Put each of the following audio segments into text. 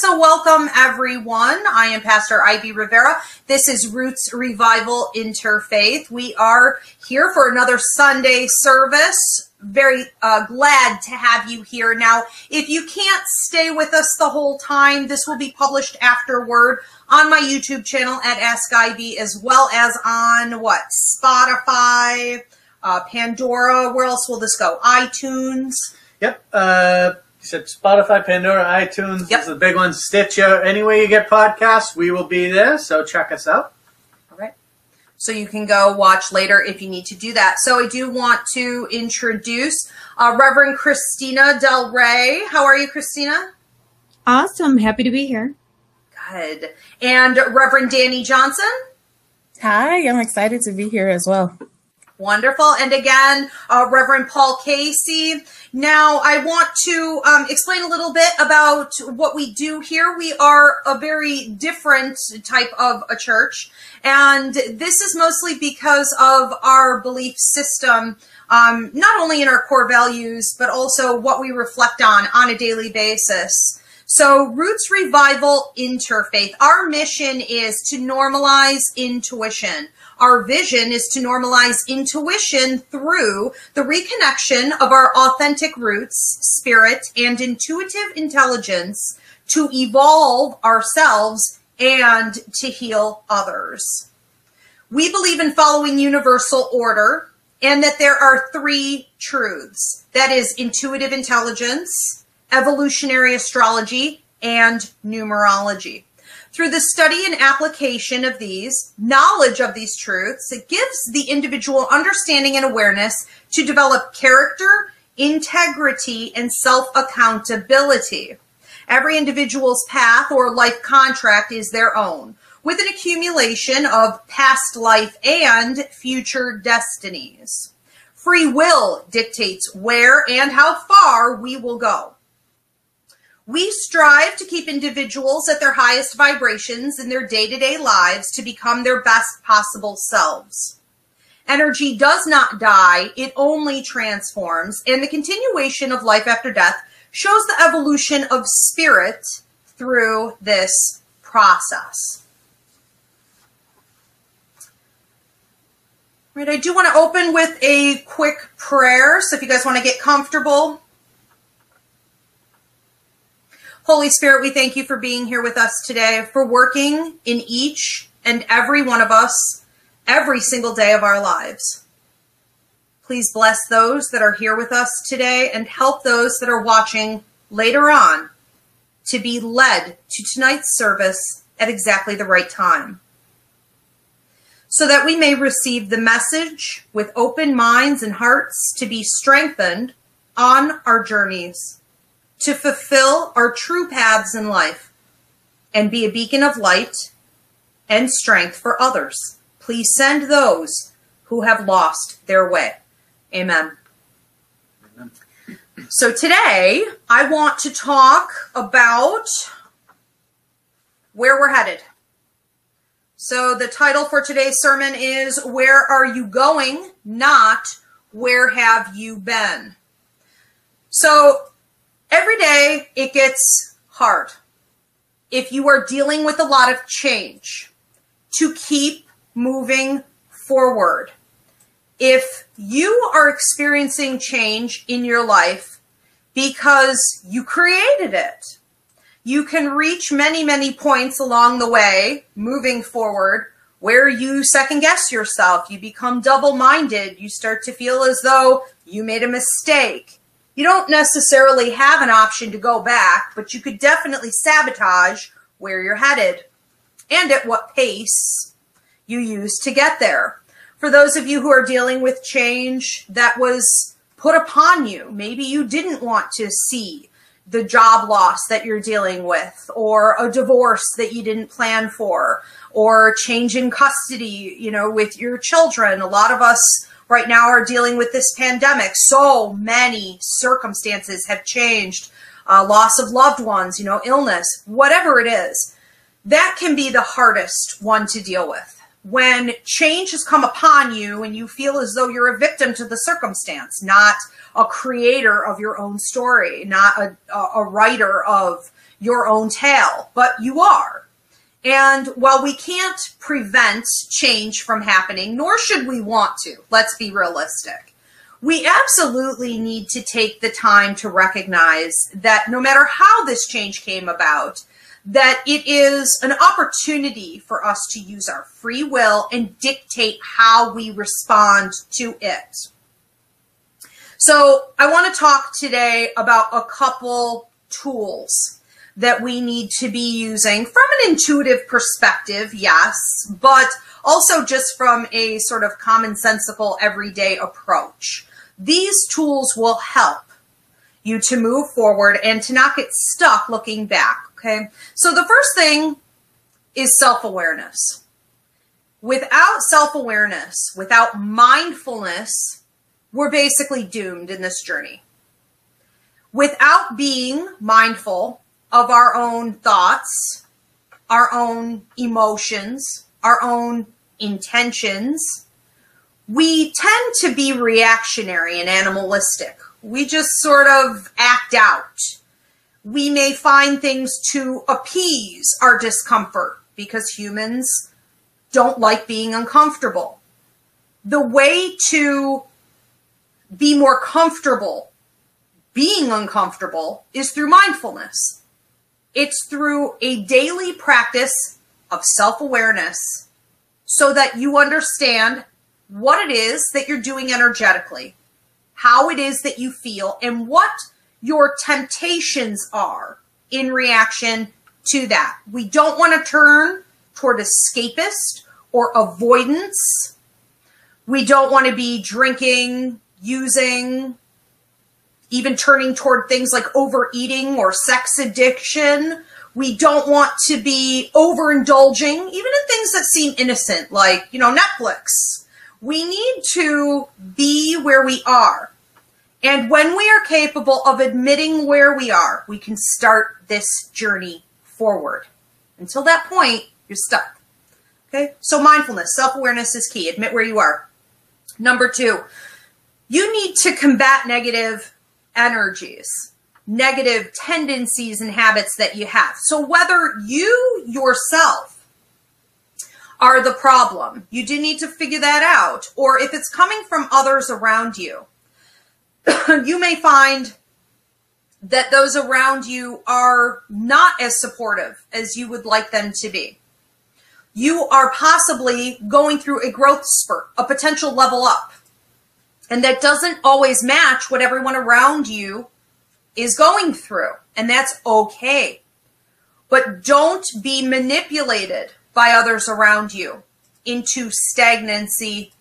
So, welcome everyone. I am Pastor Ivy Rivera. This is Roots Revival Interfaith. We are here for another Sunday service. Very uh, glad to have you here. Now, if you can't stay with us the whole time, this will be published afterward on my YouTube channel at Ask Ivy, as well as on what Spotify, uh, Pandora. Where else will this go? iTunes. Yep. Uh, you said Spotify, Pandora, iTunes. Yep. Those are the big ones. Stitcher. Anywhere you get podcasts, we will be there. So check us out. All right. So you can go watch later if you need to do that. So I do want to introduce uh, Reverend Christina Del Rey. How are you, Christina? Awesome. Happy to be here. Good. And Reverend Danny Johnson. Hi, I'm excited to be here as well. Wonderful. And again, uh, Reverend Paul Casey. Now, I want to um, explain a little bit about what we do here. We are a very different type of a church, and this is mostly because of our belief system, um, not only in our core values, but also what we reflect on on a daily basis. So, Roots Revival Interfaith, our mission is to normalize intuition. Our vision is to normalize intuition through the reconnection of our authentic roots, spirit, and intuitive intelligence to evolve ourselves and to heal others. We believe in following universal order and that there are three truths that is, intuitive intelligence, evolutionary astrology, and numerology. Through the study and application of these, knowledge of these truths, it gives the individual understanding and awareness to develop character, integrity, and self accountability. Every individual's path or life contract is their own, with an accumulation of past life and future destinies. Free will dictates where and how far we will go. We strive to keep individuals at their highest vibrations in their day to day lives to become their best possible selves. Energy does not die, it only transforms, and the continuation of life after death shows the evolution of spirit through this process. Right, I do want to open with a quick prayer. So if you guys want to get comfortable, Holy Spirit, we thank you for being here with us today, for working in each and every one of us every single day of our lives. Please bless those that are here with us today and help those that are watching later on to be led to tonight's service at exactly the right time. So that we may receive the message with open minds and hearts to be strengthened on our journeys to fulfill our true paths in life and be a beacon of light and strength for others. Please send those who have lost their way. Amen. Amen. So today I want to talk about where we're headed. So the title for today's sermon is Where Are You Going? Not Where Have You Been? So every day it gets hard. If you are dealing with a lot of change, to keep moving forward. If you are experiencing change in your life because you created it, you can reach many, many points along the way moving forward where you second guess yourself. You become double minded. You start to feel as though you made a mistake you don't necessarily have an option to go back, but you could definitely sabotage where you're headed and at what pace you use to get there. For those of you who are dealing with change that was put upon you, maybe you didn't want to see the job loss that you're dealing with, or a divorce that you didn't plan for, or change in custody, you know, with your children. A lot of us right now are dealing with this pandemic. So many circumstances have changed. Uh, loss of loved ones, you know, illness, whatever it is. That can be the hardest one to deal with. when change has come upon you and you feel as though you're a victim to the circumstance, not a creator of your own story, not a, a writer of your own tale, but you are. And while we can't prevent change from happening, nor should we want to, let's be realistic, we absolutely need to take the time to recognize that no matter how this change came about, that it is an opportunity for us to use our free will and dictate how we respond to it. So I want to talk today about a couple tools that we need to be using from an intuitive perspective, yes, but also just from a sort of commonsensical everyday approach. These tools will help you to move forward and to not get stuck looking back. Okay. So the first thing is self awareness. Without self awareness, without mindfulness, we're basically doomed in this journey. Without being mindful of our own thoughts, our own emotions, our own intentions, we tend to be reactionary and animalistic. We just sort of act out. We may find things to appease our discomfort because humans don't like being uncomfortable. The way to be more comfortable being uncomfortable is through mindfulness. It's through a daily practice of self awareness so that you understand what it is that you're doing energetically, how it is that you feel, and what your temptations are in reaction to that. We don't want to turn toward escapist or avoidance. We don't want to be drinking, using, even turning toward things like overeating or sex addiction. We don't want to be overindulging, even in things that seem innocent, like, you know, Netflix we need to be where we are. And when we are capable of admitting where we are, we can start this journey forward. Until that point, you're stuck. Okay? So mindfulness, self-awareness is key. Admit where you are. Number two, you need to combat negative energies, negative tendencies and habits that you have. So whether you yourself are the problem. You do need to figure that out. Or if it's coming from others around you, you may find that those around you are not as supportive as you would like them to be. You are possibly going through a growth spurt, a potential level up. And that doesn't always match what everyone around you is going through. And that's okay. But don't be manipulated by others around you into stagnancy.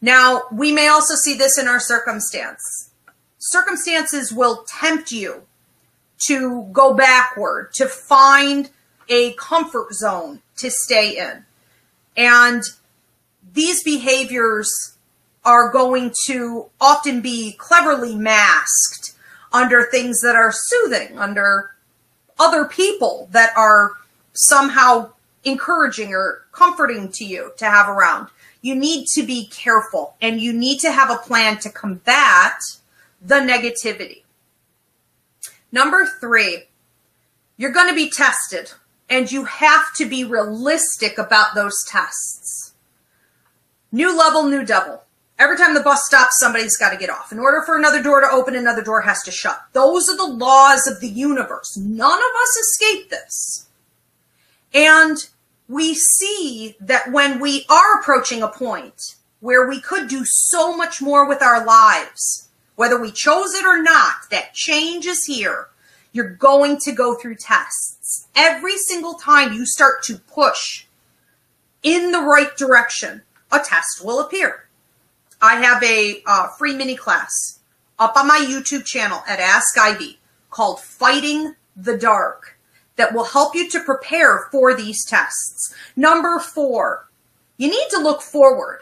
Now, we may also see this in our circumstance. Circumstances will tempt you to go backward, to find a comfort zone to stay in. And these behaviors are going to often be cleverly masked under things that are soothing, under other people that are somehow encouraging or comforting to you to have around. You need to be careful and you need to have a plan to combat the negativity. Number three, you're going to be tested and you have to be realistic about those tests. New level, new devil. Every time the bus stops, somebody's got to get off. In order for another door to open, another door has to shut. Those are the laws of the universe. None of us escape this. And we see that when we are approaching a point where we could do so much more with our lives, whether we chose it or not, that change is here. You're going to go through tests. Every single time you start to push in the right direction, a test will appear. I have a uh, free mini class up on my YouTube channel at Ask Ivy called Fighting the Dark that will help you to prepare for these tests. Number four, you need to look forward.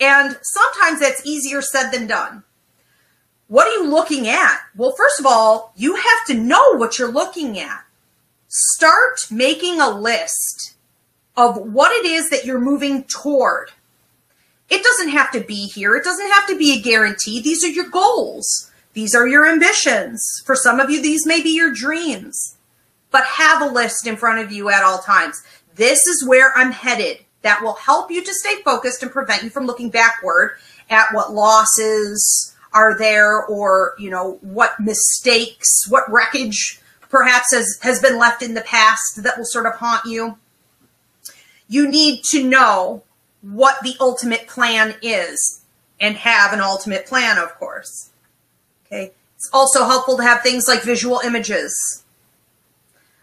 And sometimes that's easier said than done. What are you looking at? Well, first of all, you have to know what you're looking at. Start making a list of what it is that you're moving toward. It doesn't have to be here. It doesn't have to be a guarantee. These are your goals. These are your ambitions. For some of you, these may be your dreams. But have a list in front of you at all times. This is where I'm headed. That will help you to stay focused and prevent you from looking backward at what losses are there or, you know, what mistakes, what wreckage perhaps has, has been left in the past that will sort of haunt you. You need to know what the ultimate plan is and have an ultimate plan, of course. Okay. It's also helpful to have things like visual images.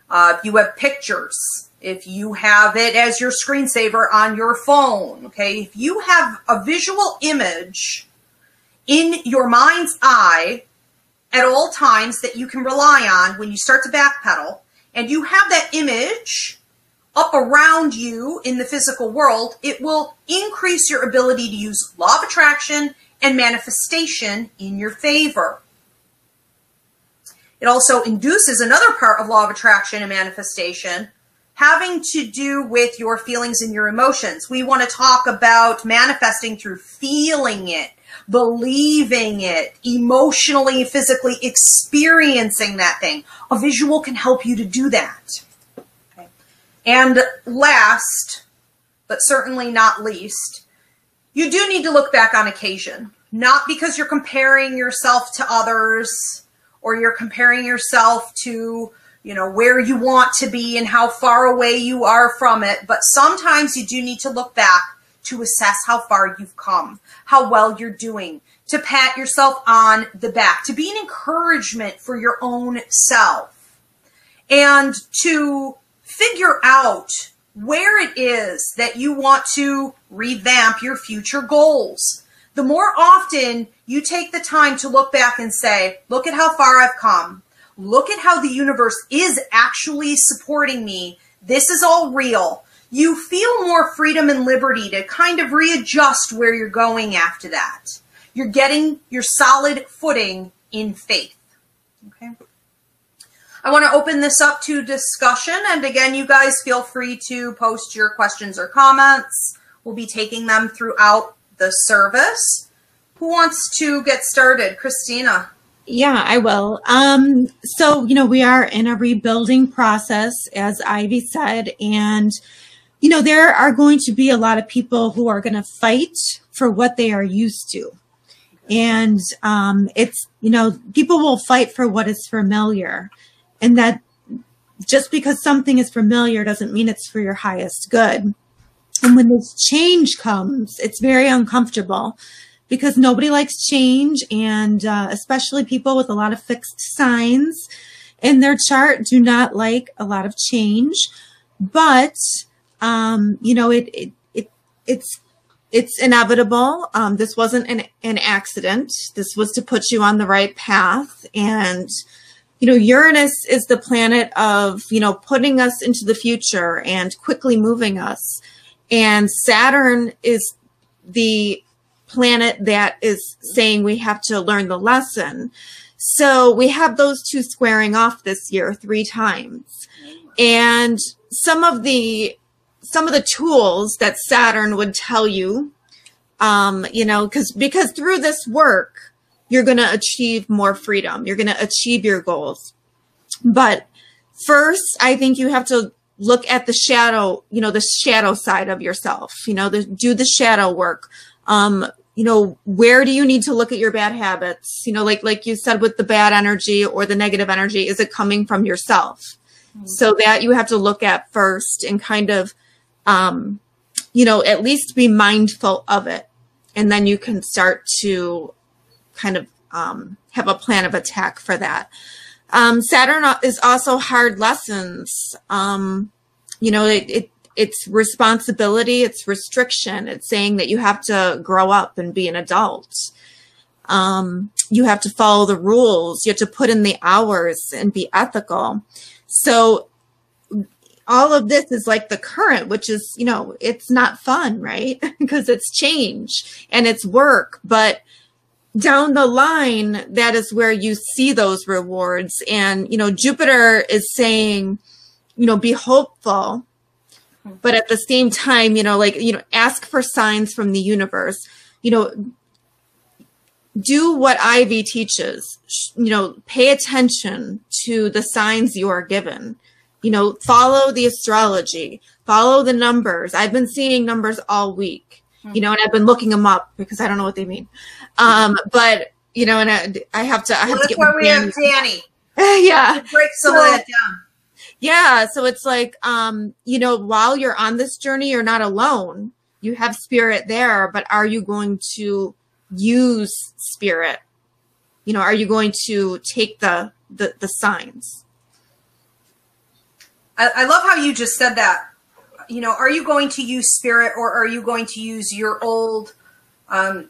Uh, if you have pictures, if you have it as your screensaver on your phone, okay, if you have a visual image in your mind's eye at all times that you can rely on when you start to backpedal, and you have that image up around you in the physical world, it will increase your ability to use law of attraction and manifestation in your favor. It also induces another part of law of attraction and manifestation having to do with your feelings and your emotions. We want to talk about manifesting through feeling it, believing it, emotionally, physically experiencing that thing. A visual can help you to do that. And last, but certainly not least, you do need to look back on occasion. Not because you're comparing yourself to others or you're comparing yourself to you know where you want to be and how far away you are from it but sometimes you do need to look back to assess how far you've come how well you're doing to pat yourself on the back to be an encouragement for your own self and to figure out where it is that you want to revamp your future goals the more often you take the time to look back and say, look at how far I've come. Look at how the universe is actually supporting me. This is all real. You feel more freedom and liberty to kind of readjust where you're going after that. You're getting your solid footing in faith. Okay. I want to open this up to discussion. And again, you guys feel free to post your questions or comments. We'll be taking them throughout the service. Who wants to get started? Christina. Yeah, I will. Um, so, you know, we are in a rebuilding process, as Ivy said, and, you know, there are going to be a lot of people who are going to fight for what they are used to. And um, it's, you know, people will fight for what is familiar. And that just because something is familiar doesn't mean it's for your highest good. And when this change comes, it's very uncomfortable because nobody likes change. And uh, especially people with a lot of fixed signs in their chart do not like a lot of change. But, um, you know, it, it, it, it's, it's inevitable. Um, this wasn't an, an accident. This was to put you on the right path. And, you know, Uranus is the planet of, you know, putting us into the future and quickly moving us. And Saturn is the planet that is saying we have to learn the lesson. So we have those two squaring off this year three times. And some of the some of the tools that Saturn would tell you, um, you know, because because through this work, you're going to achieve more freedom. You're going to achieve your goals. But first, I think you have to look at the shadow, you know, the shadow side of yourself, you know, the, do the shadow work. Um, you know, where do you need to look at your bad habits? You know, like, like you said with the bad energy or the negative energy, is it coming from yourself? Mm-hmm. So that you have to look at first and kind of, um, you know, at least be mindful of it. And then you can start to kind of, um, have a plan of attack for that. Um, Saturn is also hard lessons. Um, you know, it, it, it's responsibility, it's restriction. It's saying that you have to grow up and be an adult. Um, you have to follow the rules. You have to put in the hours and be ethical. So all of this is like the current, which is, you know, it's not fun, right? because it's change and it's work, but down the line, that is where you see those rewards. And, you know, Jupiter is saying, you know, be hopeful. but at the same time, you know, like, you know, ask for signs from the universe. You know, do what Ivy teaches. You know, pay attention to the signs you are given. You know, follow the astrology, follow the numbers. I've been seeing numbers all week, you know, and I've been looking them up because I don't know what they mean. Um, but you know, and I, I have to, I have Well, to that's get my we have Danny- Danny. yeah. Break some of that down. Yeah. So it's like, um, you know, while you're on this journey, you're not alone. You have spirit there, but are you going to use spirit? You know, are you going to take the, the, the signs? I, I love how you just said that. You know, are you going to use spirit or are you going to use your old, um,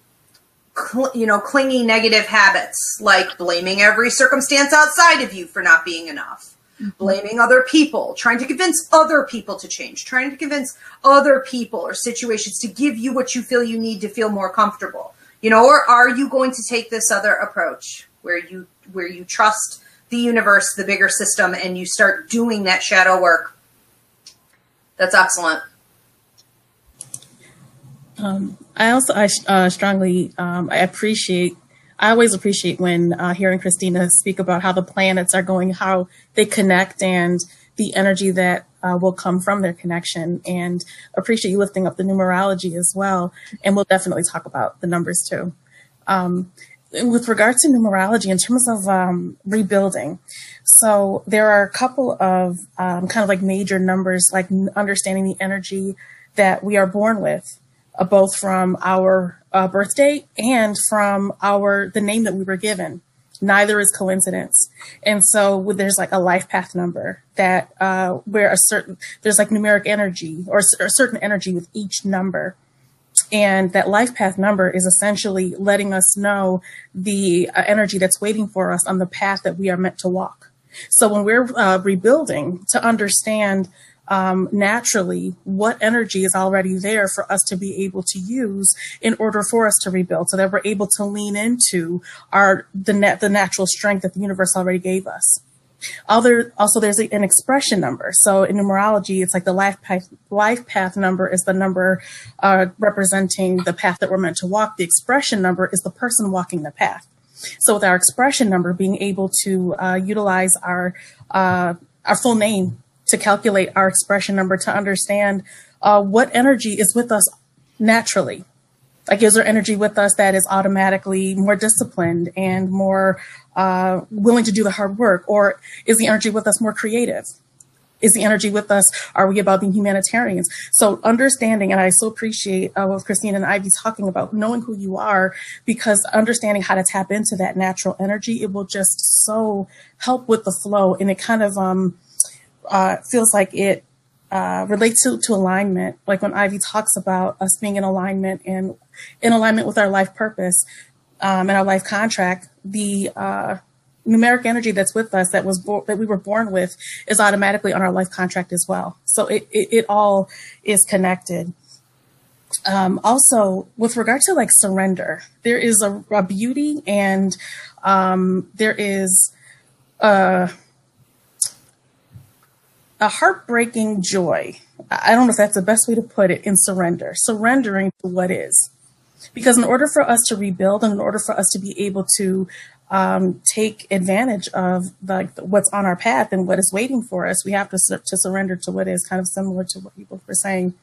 cl- you know, clingy negative habits like blaming every circumstance outside of you for not being enough, mm-hmm. blaming other people, trying to convince other people to change, trying to convince other people or situations to give you what you feel you need to feel more comfortable. You know, or are you going to take this other approach where you where you trust the universe, the bigger system, and you start doing that shadow work? That's excellent. Um, I also I uh, strongly um, I appreciate I always appreciate when uh, hearing Christina speak about how the planets are going, how they connect, and the energy that uh, will come from their connection. And appreciate you lifting up the numerology as well. And we'll definitely talk about the numbers too. Um, with regard to numerology, in terms of um, rebuilding, so there are a couple of um, kind of like major numbers, like understanding the energy that we are born with uh, both from our uh, birth date and from our the name that we were given. Neither is coincidence, and so there's like a life path number that uh, where a certain there's like numeric energy or, a certain energy with each number, and that life path number is essentially letting us know the uh, energy that's waiting for us on the path that we are meant to walk. So when we're uh, rebuilding, to understand um, naturally what energy is already there for us to be able to use in order for us to rebuild, so that we're able to lean into our the net the natural strength that the universe already gave us. Other also there's an expression number. So in numerology, it's like the life path life path number is the number uh, representing the path that we're meant to walk. The expression number is the person walking the path. So with our expression number, being able to uh, utilize our uh, our full name to calculate our expression number to understand uh, what energy is with us naturally. Like, is there energy with us that is automatically more disciplined and more uh, willing to do the hard work, or is the energy with us more creative? Is the energy with us? Are we about being humanitarians? So understanding, and I so appreciate uh, what Christine and Ivy talking about knowing who you are, because understanding how to tap into that natural energy, it will just so help with the flow, and it kind of um, uh, feels like it uh, relates to, to alignment. Like when Ivy talks about us being in alignment and in alignment with our life purpose um, and our life contract, the uh, numeric energy that's with us that was bo- that we were born with is automatically on our life contract as well. So it it, it all is connected. Um, also, with regard to like surrender, there is a, a beauty and um, there is a a heartbreaking joy. I don't know if that's the best way to put it in surrender, surrendering to what is. Because in order for us to rebuild and in order for us to be able to um, take advantage of like what's on our path and what is waiting for us, we have to, to surrender to what is kind of similar to what people were saying.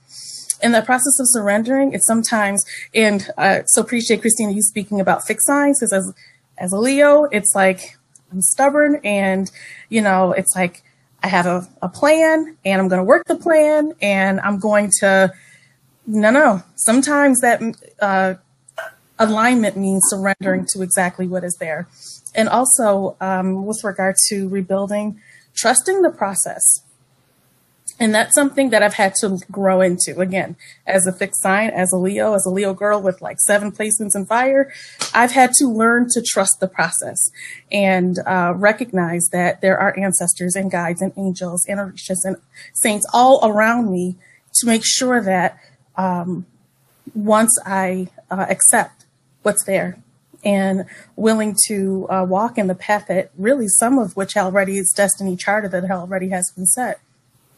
In the process of surrendering, it's sometimes, and uh, so appreciate Christina, you speaking about fixed signs, because as, as a Leo, it's like I'm stubborn and, you know, it's like I have a, a plan and I'm going to work the plan and I'm going to, no, no. Sometimes that uh, alignment means surrendering to exactly what is there. And also, um, with regard to rebuilding, trusting the process. And that's something that I've had to grow into. Again, as a fixed sign, as a Leo, as a Leo girl with like seven placements in fire, I've had to learn to trust the process and uh, recognize that there are ancestors and guides and angels and orishas and saints all around me to make sure that um, once I uh, accept what's there and willing to uh, walk in the path that really some of which already is destiny charted that already has been set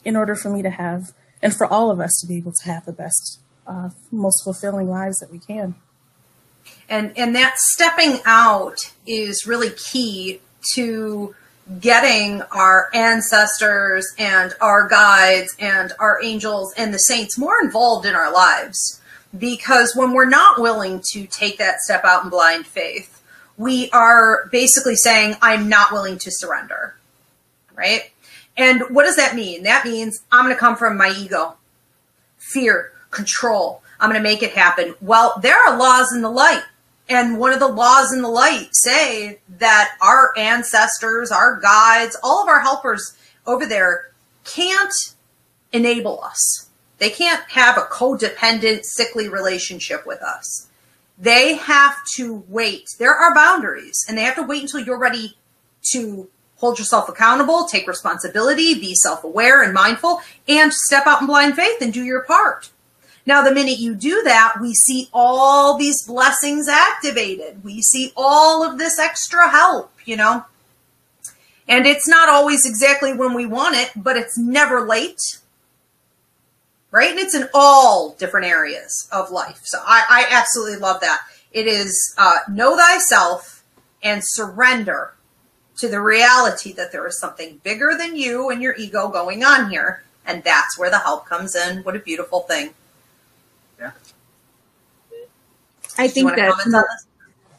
in order for me to have and for all of us to be able to have the best, uh, most fulfilling lives that we can. And and that stepping out is really key to getting our ancestors and our guides and our angels and the saints more involved in our lives. Because when we're not willing to take that step out in blind faith, we are basically saying, I'm not willing to surrender. Right? And what does that mean? That means I'm going to come from my ego, fear, control. I'm going to make it happen. Well, there are laws in the light. And one of the laws in the light say that our ancestors, our guides, all of our helpers over there can't enable us. They can't have a codependent, sickly relationship with us. They have to wait. There are boundaries, and they have to wait until you're ready to hold yourself accountable, take responsibility, be self aware and mindful, and step out in blind faith and do your part. Now, the minute you do that, we see all these blessings activated. We see all of this extra help, you know. And it's not always exactly when we want it, but it's never late. Right? And it's in all different areas of life. So I, I absolutely love that. It is uh, know thyself and surrender to the reality that there is something bigger than you and your ego going on here. And that's where the help comes in. What a beautiful thing. Yeah. I think that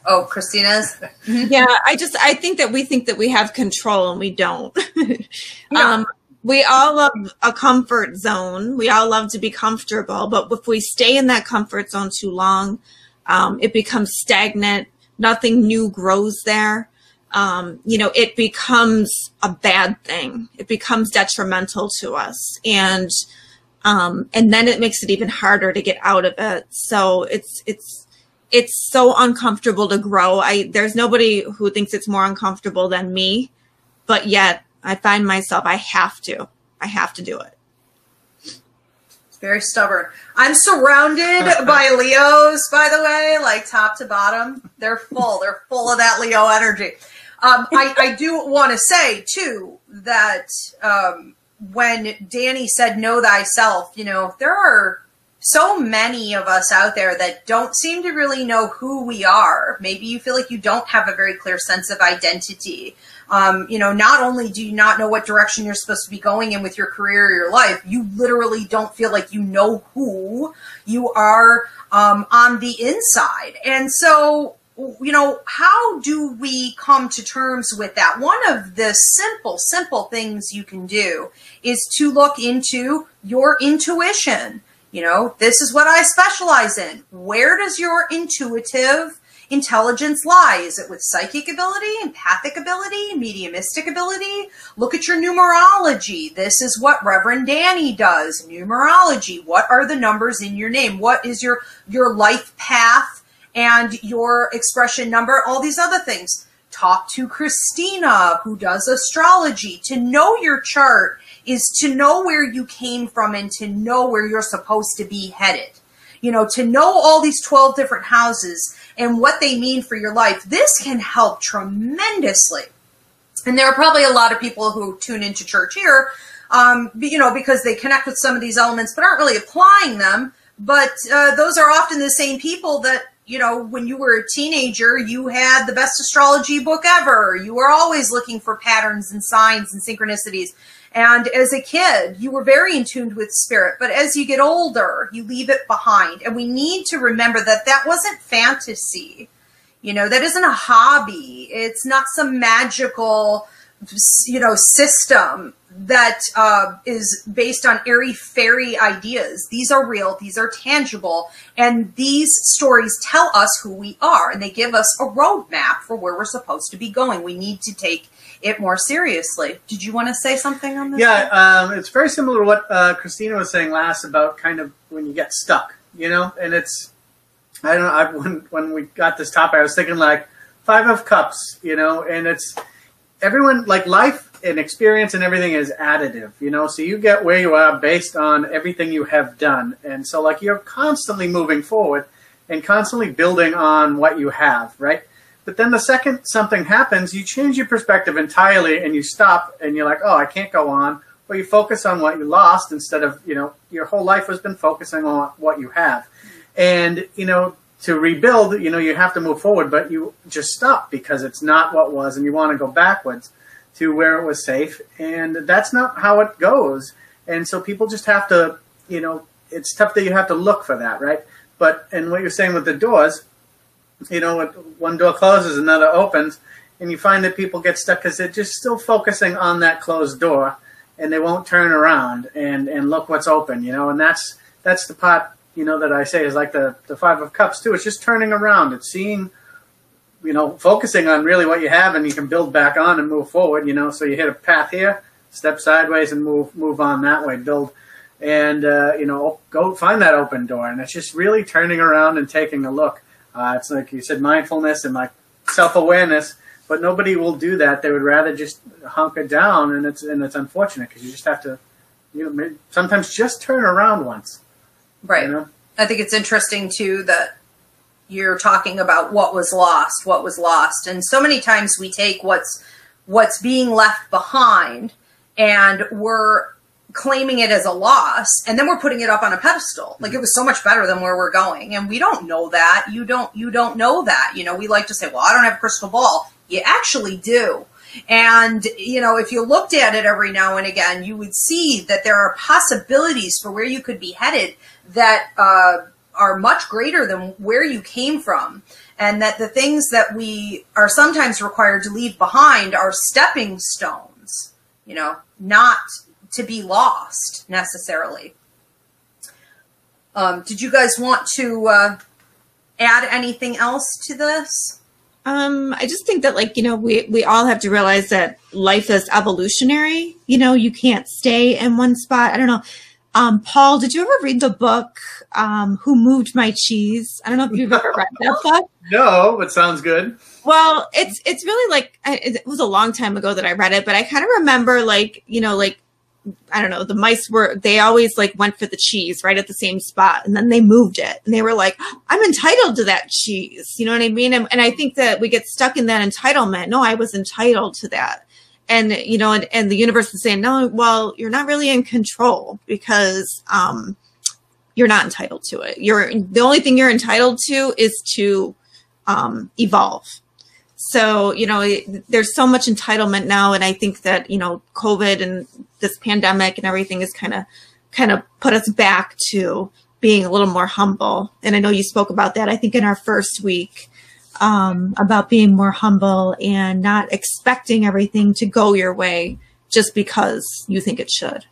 Oh, Christina's. yeah, I just I think that we think that we have control and we don't. No. um, we all love a comfort zone. We all love to be comfortable, but if we stay in that comfort zone too long, um, it becomes stagnant. Nothing new grows there. Um, you know, it becomes a bad thing. It becomes detrimental to us, and um, and then it makes it even harder to get out of it. So it's it's it's so uncomfortable to grow. I there's nobody who thinks it's more uncomfortable than me, but yet I find myself I have to. I have to do it. It's very stubborn. I'm surrounded by Leos, by the way, like top to bottom. They're full. They're full of that Leo energy. Um, I, I do want to say too that um, when Danny said "Know thyself," you know there are so many of us out there that don't seem to really know who we are. Maybe you feel like you don't have a very clear sense of identity. Um, you know, not only do you not know what direction you're supposed to be going in with your career or your life, you literally don't feel like you know who you are um, on the inside. And so, you know, how do we come to terms with that? One of the simple, simple things you can do is to look into your intuition. You know, this is what I specialize in. Where does your intuitive intelligence lie? Is it with psychic ability, empathic ability, mediumistic ability? Look at your numerology. This is what Reverend Danny does. Numerology. What are the numbers in your name? What is your your life path and your expression number? All these other things. Talk to Christina, who does astrology, to know your chart is to know where you came from and to know where you're supposed to be headed. You know, to know all these 12 different houses and what they mean for your life. This can help tremendously. And there are probably a lot of people who tune into church here, um, you know, because they connect with some of these elements but aren't really applying them. But uh, those are often the same people that you know, when you were a teenager, you had the best astrology book ever. You were always looking for patterns and signs and synchronicities. And as a kid, you were very in tune with spirit. But as you get older, you leave it behind. And we need to remember that that wasn't fantasy. You know, that isn't a hobby. It's not some magical, you know, system that uh, is based on airy fairy ideas. These are real, these are tangible, and these stories tell us who we are, and they give us a roadmap for where we're supposed to be going. We need to take it more seriously. Did you want to say something on this? Yeah, um, it's very similar to what uh, Christina was saying last about kind of when you get stuck, you know, and it's I don't know. I, when when we got this topic, I was thinking like five of cups, you know, and it's everyone like life and experience and everything is additive, you know. So you get where you are based on everything you have done, and so like you're constantly moving forward and constantly building on what you have, right? But then the second something happens, you change your perspective entirely and you stop and you're like, oh, I can't go on, Well, you focus on what you lost instead of you know your whole life has been focusing on what you have, and you know to rebuild, you know you have to move forward, but you just stop because it's not what was, and you want to go backwards to where it was safe, and that's not how it goes. And so people just have to, you know, it's tough that you have to look for that, right? But and what you're saying with the doors, you know, one door closes, another opens, and you find that people get stuck because they're just still focusing on that closed door, and they won't turn around and and look what's open, you know, and that's that's the part you know that I say is like the the five of cups too. It's just turning around. It's seeing you know, focusing on really what you have and you can build back on and move forward, you know, so you hit a path here, step sideways and move, move on that way, build and, uh, you know, go find that open door. And it's just really turning around and taking a look. Uh, it's like you said, mindfulness and like self-awareness, but nobody will do that. They would rather just hunker down and it's, and it's unfortunate because you just have to, you know, sometimes just turn around once. Right. You know? I think it's interesting too that you're talking about what was lost, what was lost. And so many times we take what's what's being left behind and we're claiming it as a loss and then we're putting it up on a pedestal. Like it was so much better than where we're going. And we don't know that. You don't you don't know that. You know, we like to say, "Well, I don't have a crystal ball." You actually do. And, you know, if you looked at it every now and again, you would see that there are possibilities for where you could be headed that uh, are much greater than where you came from. And that the things that we are sometimes required to leave behind are stepping stones, you know, not to be lost necessarily. Um, did you guys want to uh, add anything else to this? Um, I just think that like, you know, we, we all have to realize that life is evolutionary. You know, you can't stay in one spot. I don't know. Um, Paul, did you ever read the book um, "Who Moved My Cheese"? I don't know if you've ever read that book. No, but sounds good. Well, it's it's really like it was a long time ago that I read it, but I kind of remember like you know like I don't know the mice were they always like went for the cheese right at the same spot, and then they moved it, and they were like, "I'm entitled to that cheese," you know what I mean? And, and I think that we get stuck in that entitlement. No, I was entitled to that and you know and, and the universe is saying no well you're not really in control because um you're not entitled to it. You're the only thing you're entitled to is to um evolve. So you know there's so much entitlement now and i think that you know covid and this pandemic and everything is kind of kind of put us back to being a little more humble. And i know you spoke about that i think in our first week um, about being more humble and not expecting everything to go your way just because you think it should.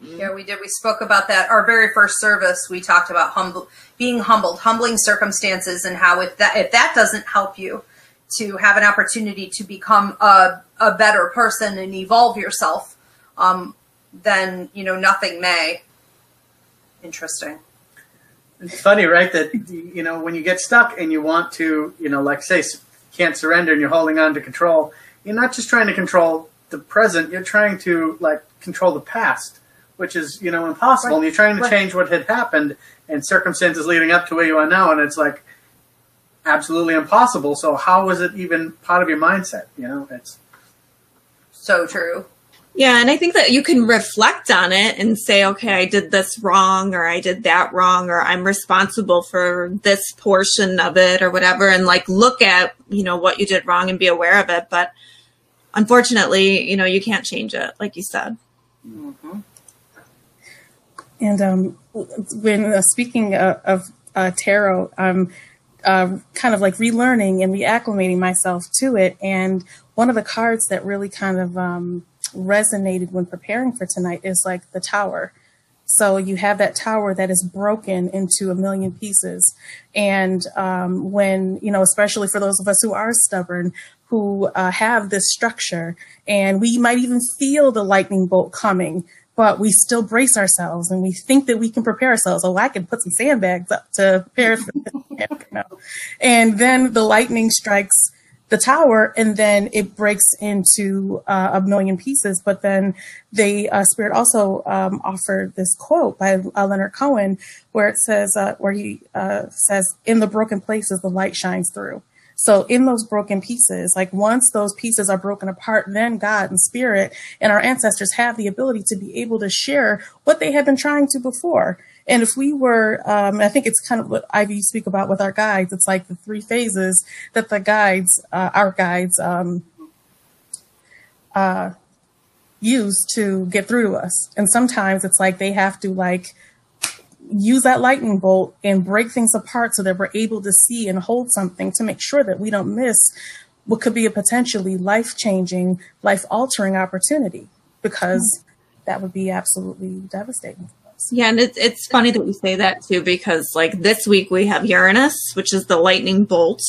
Yeah, we did. We spoke about that. Our very first service, we talked about humble, being humbled, humbling circumstances, and how if that if that doesn't help you to have an opportunity to become a, a better person and evolve yourself, um, then you know nothing may. Interesting. It's funny, right? That you know when you get stuck and you want to, you know, like say, can't surrender and you're holding on to control. You're not just trying to control the present. You're trying to like control the past, which is you know impossible. Right. And you're trying to right. change what had happened and circumstances leading up to where you are now, and it's like absolutely impossible. So how was it even part of your mindset? You know, it's so true. Yeah, and I think that you can reflect on it and say, okay, I did this wrong or I did that wrong or I'm responsible for this portion of it or whatever and like look at, you know, what you did wrong and be aware of it, but unfortunately, you know, you can't change it like you said. Mm-hmm. And um when uh, speaking of, of uh, tarot, I'm uh, kind of like relearning and reacclimating myself to it and one of the cards that really kind of um resonated when preparing for tonight is like the tower. So you have that tower that is broken into a million pieces. And um, when, you know, especially for those of us who are stubborn, who uh, have this structure, and we might even feel the lightning bolt coming, but we still brace ourselves and we think that we can prepare ourselves. Oh, I can put some sandbags up to prepare for this. and then the lightning strikes the tower and then it breaks into uh, a million pieces. But then the uh, spirit also um, offered this quote by uh, Leonard Cohen where it says, uh, where he uh, says, in the broken places, the light shines through. So in those broken pieces, like once those pieces are broken apart, then God and spirit and our ancestors have the ability to be able to share what they had been trying to before. And if we were, um, I think it's kind of what Ivy you speak about with our guides. It's like the three phases that the guides, uh, our guides, um, uh, use to get through to us. And sometimes it's like they have to like use that lightning bolt and break things apart so that we're able to see and hold something to make sure that we don't miss what could be a potentially life changing, life altering opportunity because that would be absolutely devastating. Yeah, and it's it's funny that we say that too because like this week we have Uranus, which is the lightning bolt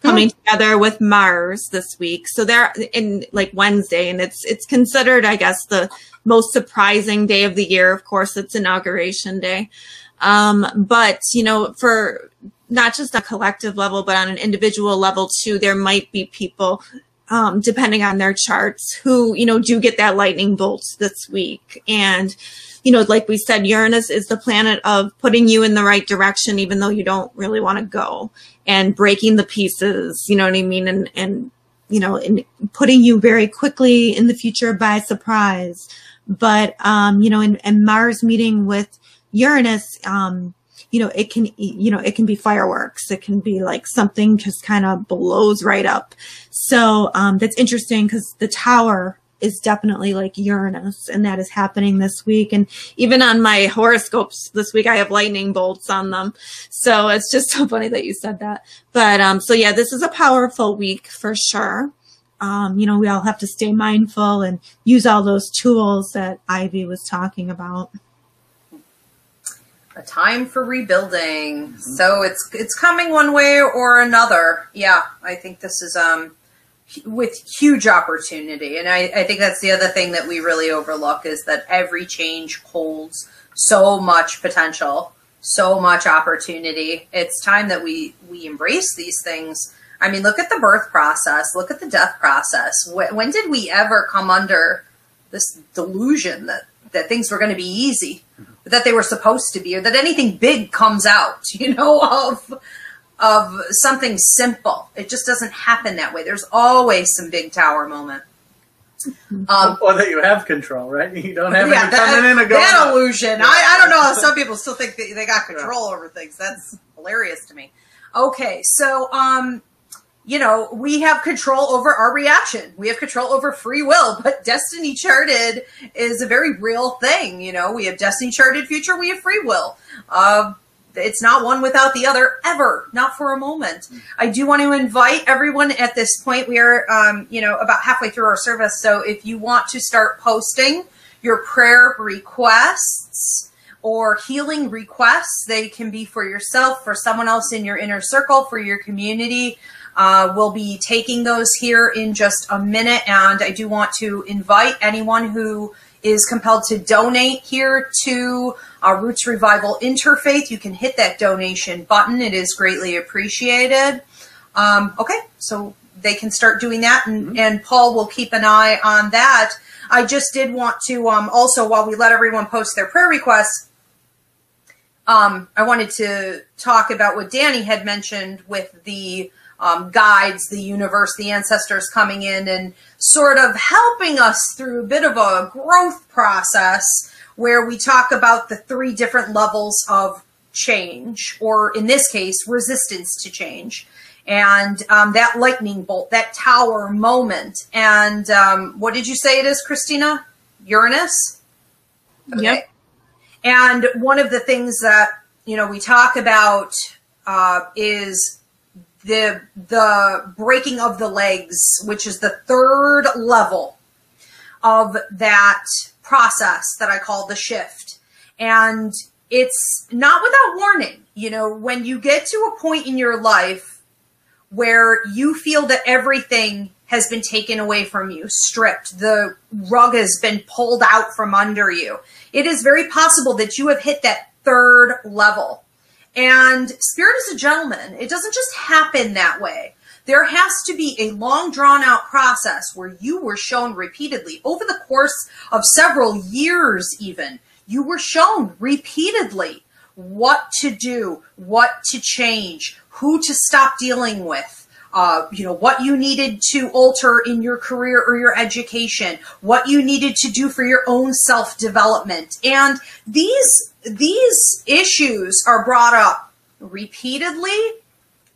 coming mm. together with Mars this week. So they're in like Wednesday and it's it's considered I guess the most surprising day of the year. Of course, it's inauguration day. Um, but you know, for not just a collective level, but on an individual level too, there might be people um, depending on their charts who, you know, do get that lightning bolt this week. And, you know, like we said, Uranus is the planet of putting you in the right direction, even though you don't really want to go and breaking the pieces, you know what I mean? And, and, you know, and putting you very quickly in the future by surprise. But, um, you know, and, and Mars meeting with Uranus, um, you know, it can, you know, it can be fireworks. It can be like something just kind of blows right up. So, um, that's interesting because the tower is definitely like Uranus, and that is happening this week. And even on my horoscopes this week, I have lightning bolts on them. So it's just so funny that you said that. But um, so yeah, this is a powerful week for sure. Um, you know, we all have to stay mindful and use all those tools that Ivy was talking about. A time for rebuilding. Mm-hmm. So it's it's coming one way or another. Yeah, I think this is um with huge opportunity. And I, I think that's the other thing that we really overlook is that every change holds so much potential, so much opportunity. It's time that we, we embrace these things. I mean, look at the birth process, look at the death process. When, when did we ever come under this delusion that, that things were going to be easy, that they were supposed to be, or that anything big comes out, you know, of of something simple. It just doesn't happen that way. There's always some big tower moment. Um, or that you have control, right? You don't have yeah, any that, coming in and going That illusion. Yeah. I, I don't know. Some people still think that they got control yeah. over things. That's hilarious to me. Okay, so um, you know, we have control over our reaction. We have control over free will, but destiny charted is a very real thing. You know, we have destiny charted future, we have free will. Uh, it's not one without the other ever, not for a moment. I do want to invite everyone at this point. We are, um, you know, about halfway through our service. So if you want to start posting your prayer requests or healing requests, they can be for yourself, for someone else in your inner circle, for your community. Uh, we'll be taking those here in just a minute. And I do want to invite anyone who is compelled to donate here to our Roots Revival Interfaith. You can hit that donation button. It is greatly appreciated. Um, okay, so they can start doing that, and, mm-hmm. and Paul will keep an eye on that. I just did want to um, also, while we let everyone post their prayer requests, um, I wanted to talk about what Danny had mentioned with the um, guides, the universe, the ancestors coming in and sort of helping us through a bit of a growth process where we talk about the three different levels of change, or in this case, resistance to change. And um, that lightning bolt, that tower moment. And um, what did you say it is, Christina? Uranus? Okay. Yep. And one of the things that, you know, we talk about uh, is the the breaking of the legs, which is the third level of that process that I call the shift. And it's not without warning. You know, when you get to a point in your life where you feel that everything has been taken away from you, stripped, the rug has been pulled out from under you, it is very possible that you have hit that third level and Spirit is a gentleman. It doesn't just happen that way. There has to be a long drawn out process where you were shown repeatedly over the course of several years, even. You were shown repeatedly what to do, what to change, who to stop dealing with, uh, you know, what you needed to alter in your career or your education, what you needed to do for your own self development. And these, these issues are brought up repeatedly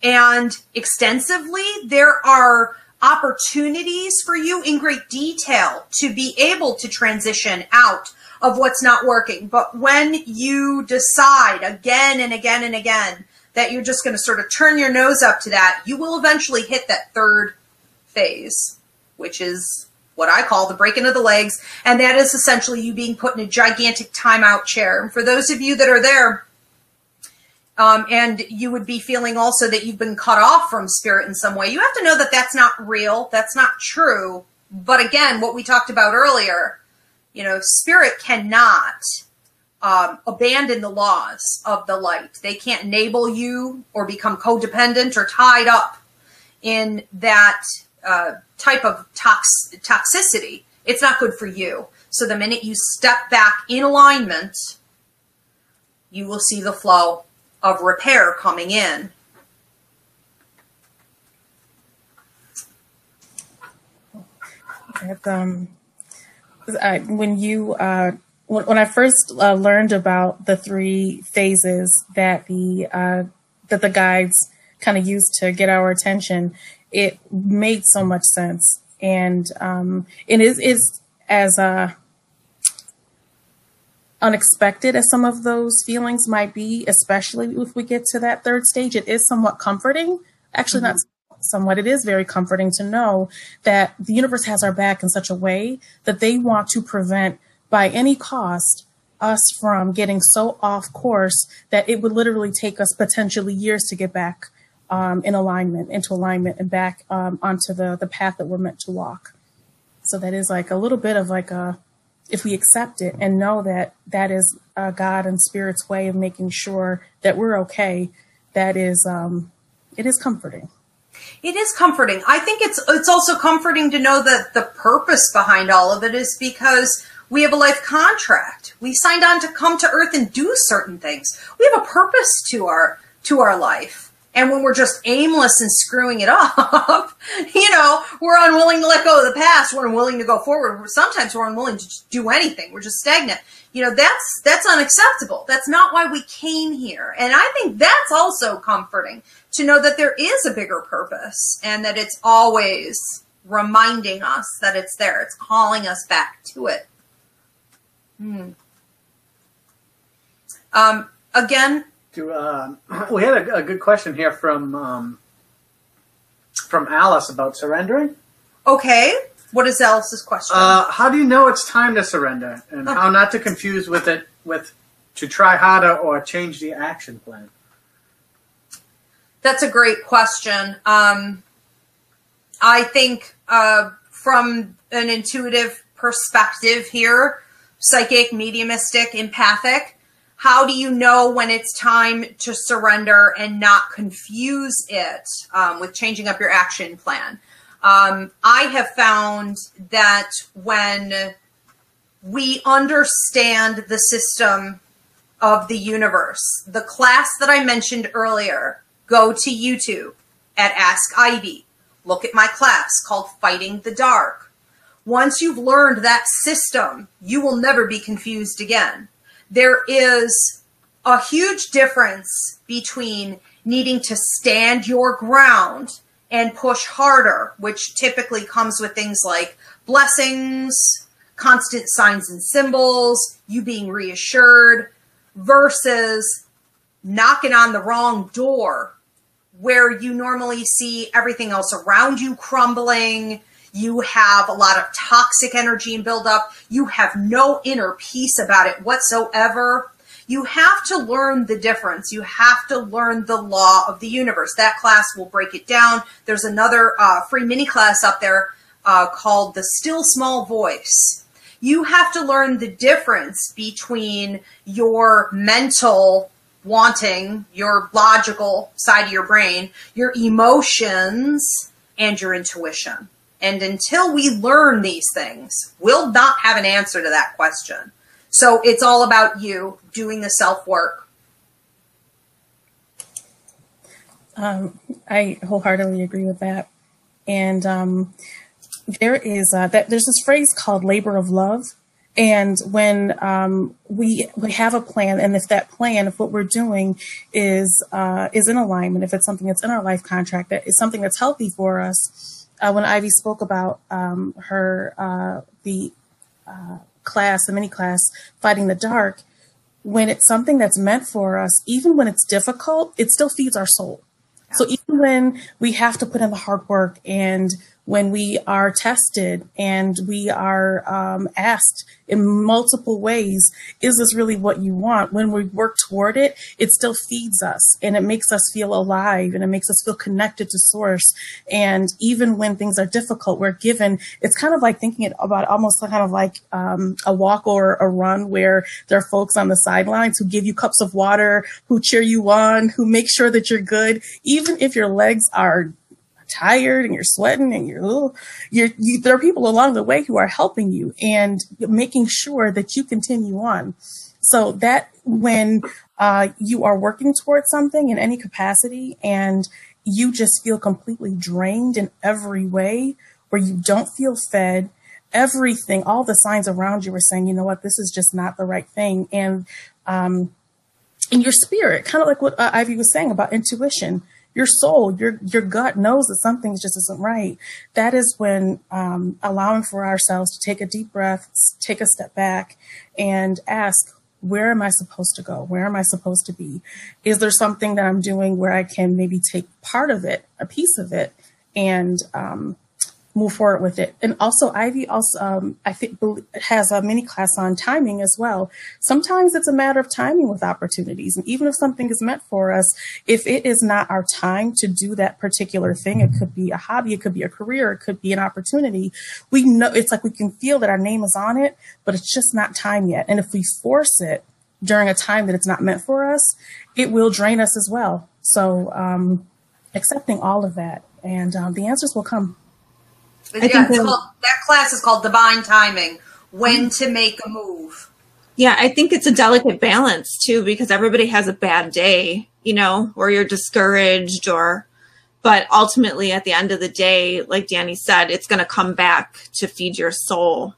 and extensively. There are opportunities for you in great detail to be able to transition out of what's not working. But when you decide again and again and again that you're just going to sort of turn your nose up to that, you will eventually hit that third phase, which is what I call the breaking of the legs. And that is essentially you being put in a gigantic timeout chair. And for those of you that are there, um, and you would be feeling also that you've been cut off from spirit in some way. You have to know that that's not real. That's not true. But again, what we talked about earlier, you know, spirit cannot um, abandon the laws of the light. They can't enable you or become codependent or tied up in that uh, type of tox- toxicity. It's not good for you. So the minute you step back in alignment, you will see the flow of repair coming in. Um, I, when you uh, when, when, I first uh, learned about the three phases that the uh, that the guides kind of used to get our attention, it made so much sense, and um, it is is as uh, unexpected as some of those feelings might be, especially if we get to that third stage, it is somewhat comforting. Actually, mm-hmm. not somewhat, it is very comforting to know that the universe has our back in such a way that they want to prevent, by any cost, us from getting so off course that it would literally take us potentially years to get back um, in alignment, into alignment, and back um, onto the the path that we're meant to walk. So that is like a little bit of like a if we accept it and know that that is God and Spirit's way of making sure that we're okay, that is, um, it is comforting. It is comforting. I think it's it's also comforting to know that the purpose behind all of it is because we have a life contract. We signed on to come to Earth and do certain things. We have a purpose to our to our life. And when we're just aimless and screwing it up, you know, we're unwilling to let go of the past. We're unwilling to go forward. Sometimes we're unwilling to do anything. We're just stagnant. You know, that's, that's unacceptable. That's not why we came here. And I think that's also comforting to know that there is a bigger purpose and that it's always reminding us that it's there. It's calling us back to it. Hmm. Um, again, to uh, we had a, a, good question here from um, from Alice about surrendering. Okay, what is Alice's question? Uh, how do you know it's time to surrender, and how not to confuse with it with to try harder or change the action plan? That's a great question. Um, I think uh, from an intuitive perspective here, psychic, mediumistic, empathic how do you know when it's time to surrender and not confuse it um, with changing up your action plan? Um, I have found that when we understand the system of the universe, the class that I mentioned earlier, go to YouTube at Ask Ivy. Look at my class called Fighting the Dark. Once you've learned that system, you will never be confused again. There is a huge difference between needing to stand your ground and push harder, which typically comes with things like blessings, constant signs and symbols, you being reassured, versus knocking on the wrong door where you normally see everything else around you crumbling, you have a lot of toxic energy and buildup. You have no inner peace about it whatsoever. You have to learn the difference. You have to learn the law of the universe. That class will break it down. There's another uh, free mini class up there uh, called The Still Small Voice. You have to learn the difference between your mental wanting, your logical side of your brain, your emotions, and your intuition. And until we learn these things, we'll not have an answer to that question. So it's all about you doing the self work. Um, I wholeheartedly agree with that. And um, there is uh, that there's this phrase called labor of love. And when um, we we have a plan, and if that plan, if what we're doing is uh, is in alignment, if it's something that's in our life contract, that is something that's healthy for us. Uh, when Ivy spoke about um, her uh, the uh, class, the mini class, fighting the dark, when it's something that's meant for us, even when it's difficult, it still feeds our soul. So even when we have to put in the hard work and when we are tested and we are um, asked in multiple ways, is this really what you want? When we work toward it, it still feeds us and it makes us feel alive and it makes us feel connected to source. And even when things are difficult, we're given, it's kind of like thinking about almost kind of like um, a walk or a run where there are folks on the sidelines who give you cups of water, who cheer you on, who make sure that you're good, even if your legs are tired and you're sweating and you're, little, you're you, there are people along the way who are helping you and making sure that you continue on. So that when uh, you are working towards something in any capacity and you just feel completely drained in every way, where you don't feel fed, everything, all the signs around you are saying, you know what, this is just not the right thing. And, um, in your spirit, kind of like what uh, Ivy was saying about intuition, your soul, your your gut knows that something just isn't right. That is when um, allowing for ourselves to take a deep breath, take a step back, and ask, where am I supposed to go? Where am I supposed to be? Is there something that I'm doing where I can maybe take part of it, a piece of it, and um, move forward with it. And also, Ivy also, um, I think, has a mini class on timing as well. Sometimes it's a matter of timing with opportunities. And even if something is meant for us, if it is not our time to do that particular thing, it could be a hobby, it could be a career, it could be an opportunity. We know it's like we can feel that our name is on it, but it's just not time yet. And if we force it during a time that it's not meant for us, it will drain us as well. So, um, accepting all of that and um, the answers will come. I yeah, think called, that class is called divine timing. When to make a move. Yeah, I think it's a delicate balance too because everybody has a bad day, you know, or you're discouraged or but ultimately at the end of the day, like Danny said, it's going to come back to feed your soul.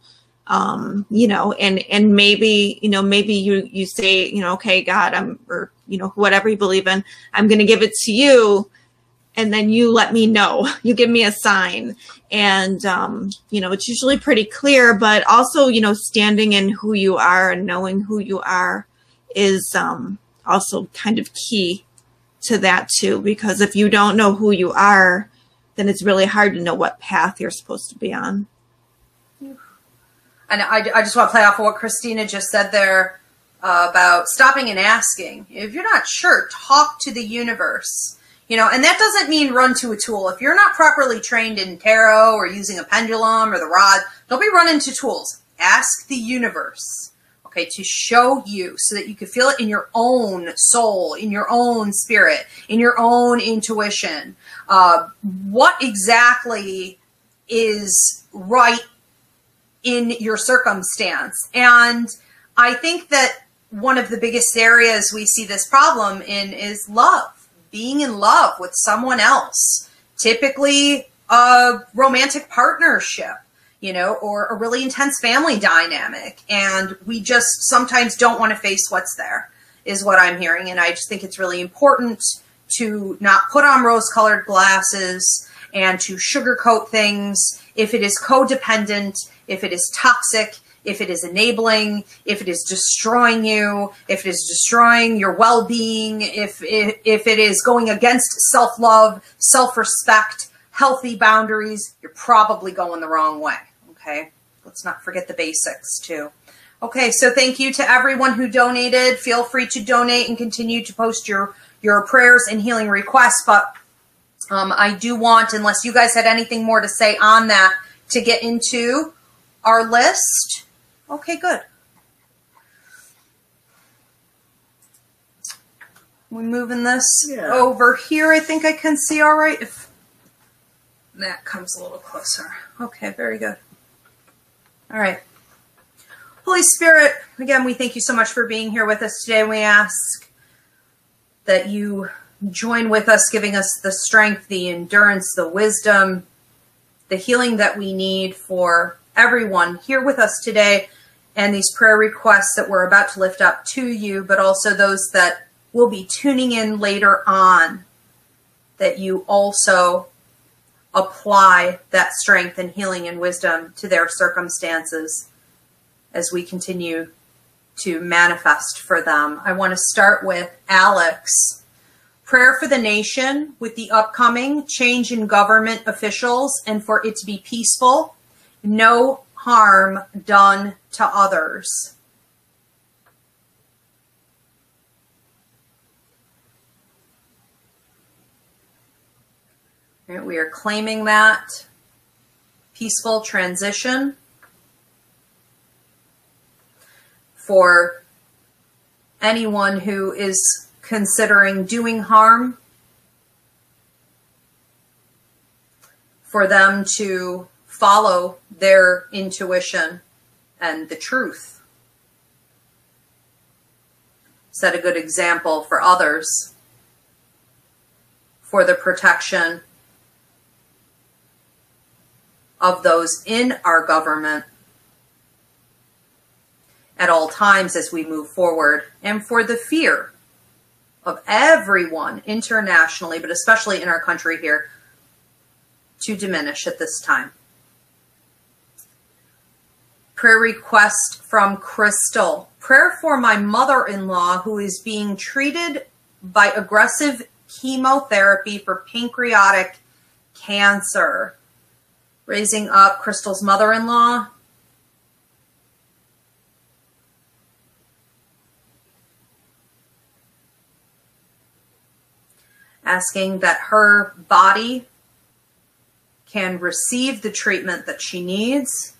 Um, you know, and and maybe, you know, maybe you you say, you know, okay, God, I'm or you know, whatever you believe in, I'm going to give it to you and then you let me know. You give me a sign. And, um, you know, it's usually pretty clear, but also, you know, standing in who you are and knowing who you are is um, also kind of key to that too. Because if you don't know who you are, then it's really hard to know what path you're supposed to be on. And I, I just want to play off of what Christina just said there uh, about stopping and asking. If you're not sure, talk to the universe you know, and that doesn't mean run to a tool. If you're not properly trained in tarot or using a pendulum or the rod, don't be running to tools. Ask the universe, okay, to show you so that you can feel it in your own soul, in your own spirit, in your own intuition. Uh, what exactly is right in your circumstance? And I think that one of the biggest areas we see this problem in is love being in love with someone else, typically a romantic partnership, you know, or a really intense family dynamic. And we just sometimes don't want to face what's there, is what I'm hearing. And I just think it's really important to not put on rose colored glasses and to sugarcoat things if it is codependent, if it is toxic, if it is enabling, if it is destroying you, if it is destroying your well-being, if if, if it is going against self-love, self-respect, healthy boundaries, you're probably going the wrong way. Okay? Let's not forget the basics too. Okay, so thank you to everyone who donated. Feel free to donate and continue to post your your prayers and healing requests, but um, I do want, unless you guys had anything more to say on that, to get into our list. Okay, good. We moving this yeah. over here. I think I can see all right. If that comes a little closer. Okay, very good. All right. Holy Spirit, again, we thank you so much for being here with us today. We ask that you join with us, giving us the strength, the endurance, the wisdom, the healing that we need for everyone here with us today and these prayer requests that we're about to lift up to you, but also those that will be tuning in later on, that you also apply that strength and healing and wisdom to their circumstances as we continue to manifest for them. I want to start with Alex. Prayer for the nation with the upcoming change in government officials and for it to be peaceful, no harm done to others. we are claiming that peaceful transition for anyone who is considering doing harm, for them to follow their intuition and the truth. Set a good example for others for the protection of those in our government at all times as we move forward, and for the fear of everyone internationally, but especially in our country here, to diminish at this time. Prayer request from Crystal. Prayer for my mother in law who is being treated by aggressive chemotherapy for pancreatic cancer. Raising up Crystal's mother in law. Asking that her body can receive the treatment that she needs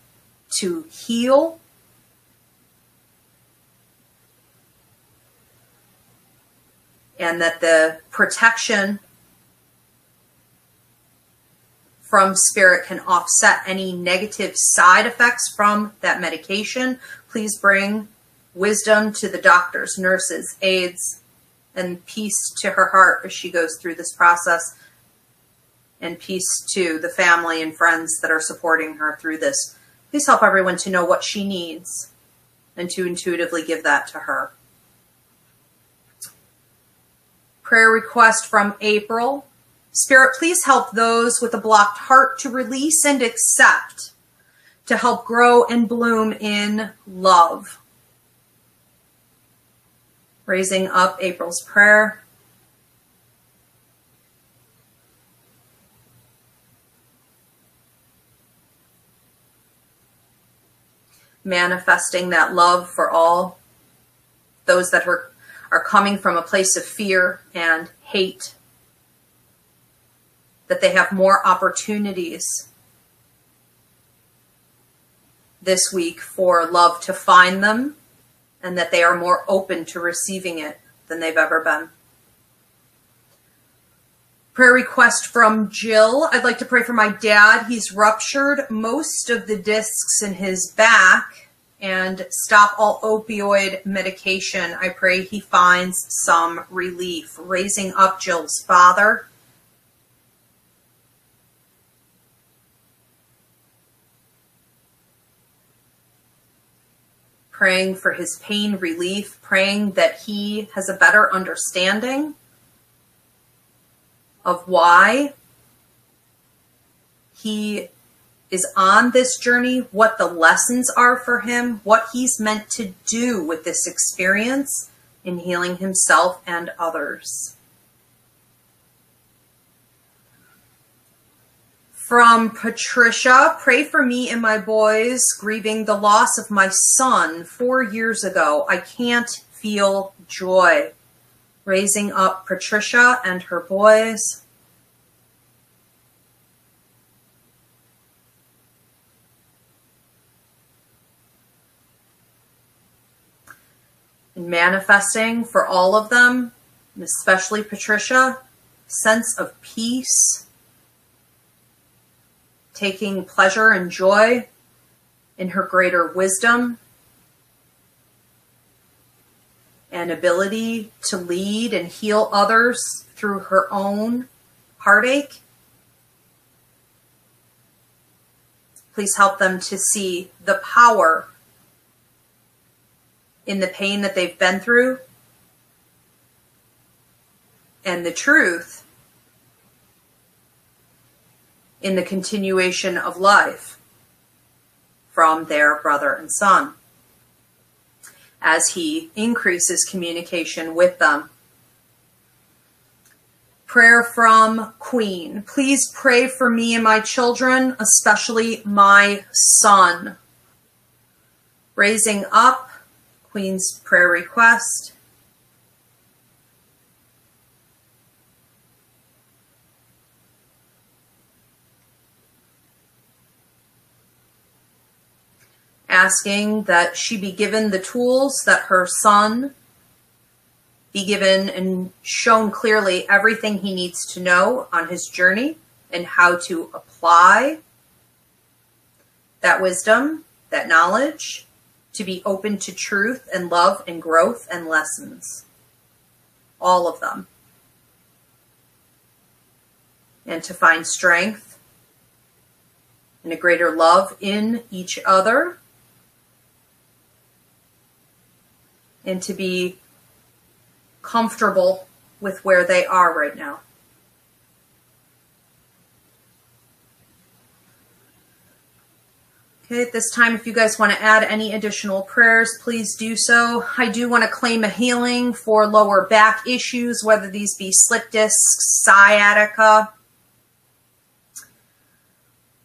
to heal. And that the protection from spirit can offset any negative side effects from that medication. Please bring wisdom to the doctors, nurses, aides, and peace to her heart as she goes through this process, and peace to the family and friends that are supporting her through this Please help everyone to know what she needs and to intuitively give that to her. Prayer request from April. Spirit, please help those with a blocked heart to release and accept, to help grow and bloom in love. Raising up April's prayer. Manifesting that love for all those that are, are coming from a place of fear and hate, that they have more opportunities this week for love to find them and that they are more open to receiving it than they've ever been. Prayer request from Jill. I'd like to pray for my dad. He's ruptured most of the discs in his back and stop all opioid medication. I pray he finds some relief. Raising up Jill's father. Praying for his pain relief, praying that he has a better understanding of why he is on this journey, what the lessons are for him, what he's meant to do with this experience in healing himself and others. From Patricia, pray for me and my boys grieving the loss of my son four years ago. I can't feel joy raising up Patricia and her boys. Manifesting for all of them, and especially Patricia, sense of peace, taking pleasure and joy in her greater wisdom and ability to lead and heal others through her own heartache. Please help them to see the power in the pain that they've been through and the truth in the continuation of life from their brother and son as he increases communication with them. Prayer from Queen. Please pray for me and my children, especially my son. Raising up Queen's prayer request. Asking that she be given the tools that her son be given and shown clearly everything he needs to know on his journey and how to apply that wisdom, that knowledge, to be open to truth and love and growth and lessons. All of them. And to find strength and a greater love in each other and to be comfortable with where they are right now. Okay, at this time, if you guys want to add any additional prayers, please do so. I do want to claim a healing for lower back issues, whether these be slip discs, sciatica.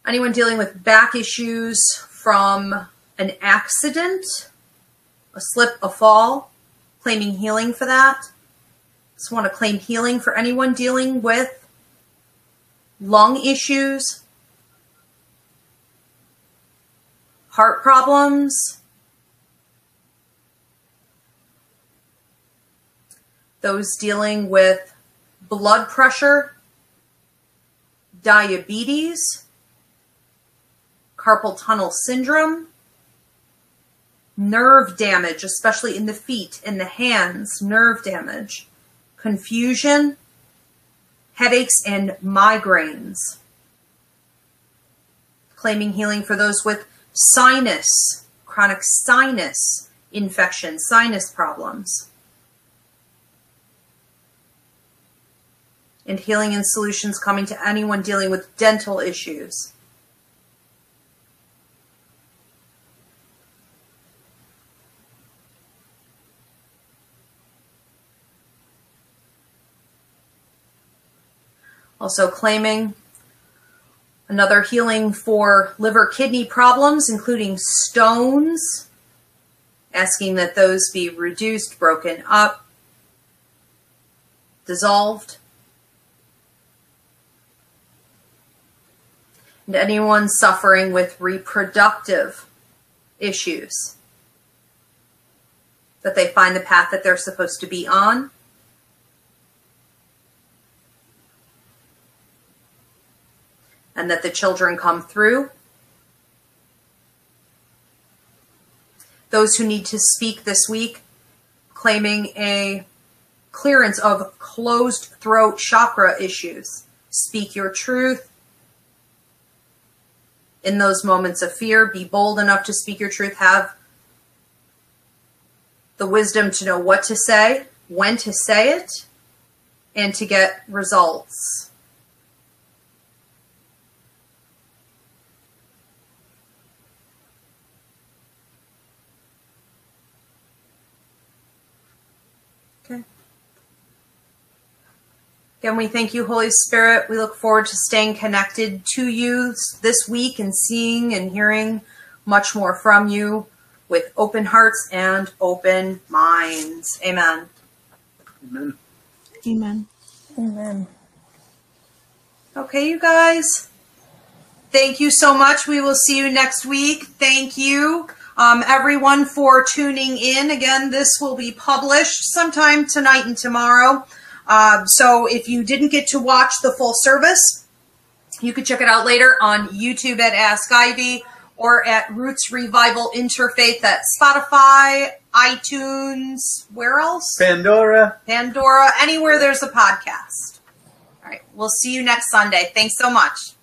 Anyone dealing with back issues from an accident, a slip, a fall, claiming healing for that. Just want to claim healing for anyone dealing with lung issues, heart problems, those dealing with blood pressure, diabetes, carpal tunnel syndrome, nerve damage, especially in the feet, in the hands, nerve damage, confusion, headaches, and migraines. Claiming healing for those with sinus, chronic sinus infection, sinus problems. And healing and solutions coming to anyone dealing with dental issues. Also claiming another healing for liver kidney problems, including stones, asking that those be reduced, broken up, dissolved. And anyone suffering with reproductive issues, that they find the path that they're supposed to be on and that the children come through. Those who need to speak this week, claiming a clearance of closed throat chakra issues. Speak your truth. In those moments of fear, be bold enough to speak your truth. Have the wisdom to know what to say, when to say it, and to get results. Again, we thank you, Holy Spirit. We look forward to staying connected to you this week and seeing and hearing much more from you with open hearts and open minds. Amen. Amen. Amen. Amen. Okay, you guys. Thank you so much. We will see you next week. Thank you, um, everyone, for tuning in. Again, this will be published sometime tonight and tomorrow. Um, so if you didn't get to watch the full service, you can check it out later on YouTube at Ask Ivy or at Roots Revival Interfaith at Spotify, iTunes, where else? Pandora. Pandora, anywhere there's a podcast. All right. We'll see you next Sunday. Thanks so much.